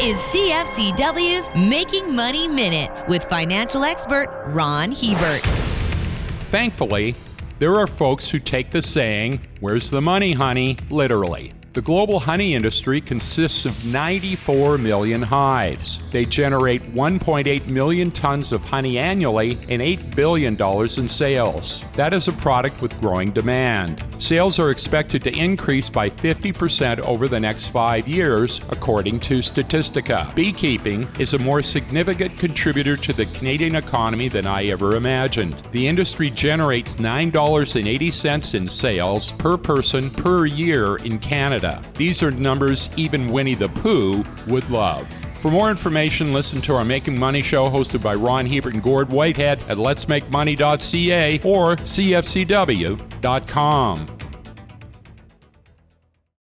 is CFCW's Making Money Minute with financial expert Ron Hebert. Thankfully, there are folks who take the saying, Where's the money, honey? literally. The global honey industry consists of 94 million hives. They generate 1.8 million tons of honey annually and $8 billion in sales. That is a product with growing demand. Sales are expected to increase by 50% over the next five years, according to Statistica. Beekeeping is a more significant contributor to the Canadian economy than I ever imagined. The industry generates $9.80 in sales per person per year in Canada. These are numbers even Winnie the Pooh would love. For more information, listen to our Making Money show hosted by Ron Hebert and Gord Whitehead at letsmakemoney.ca or cfcw.com.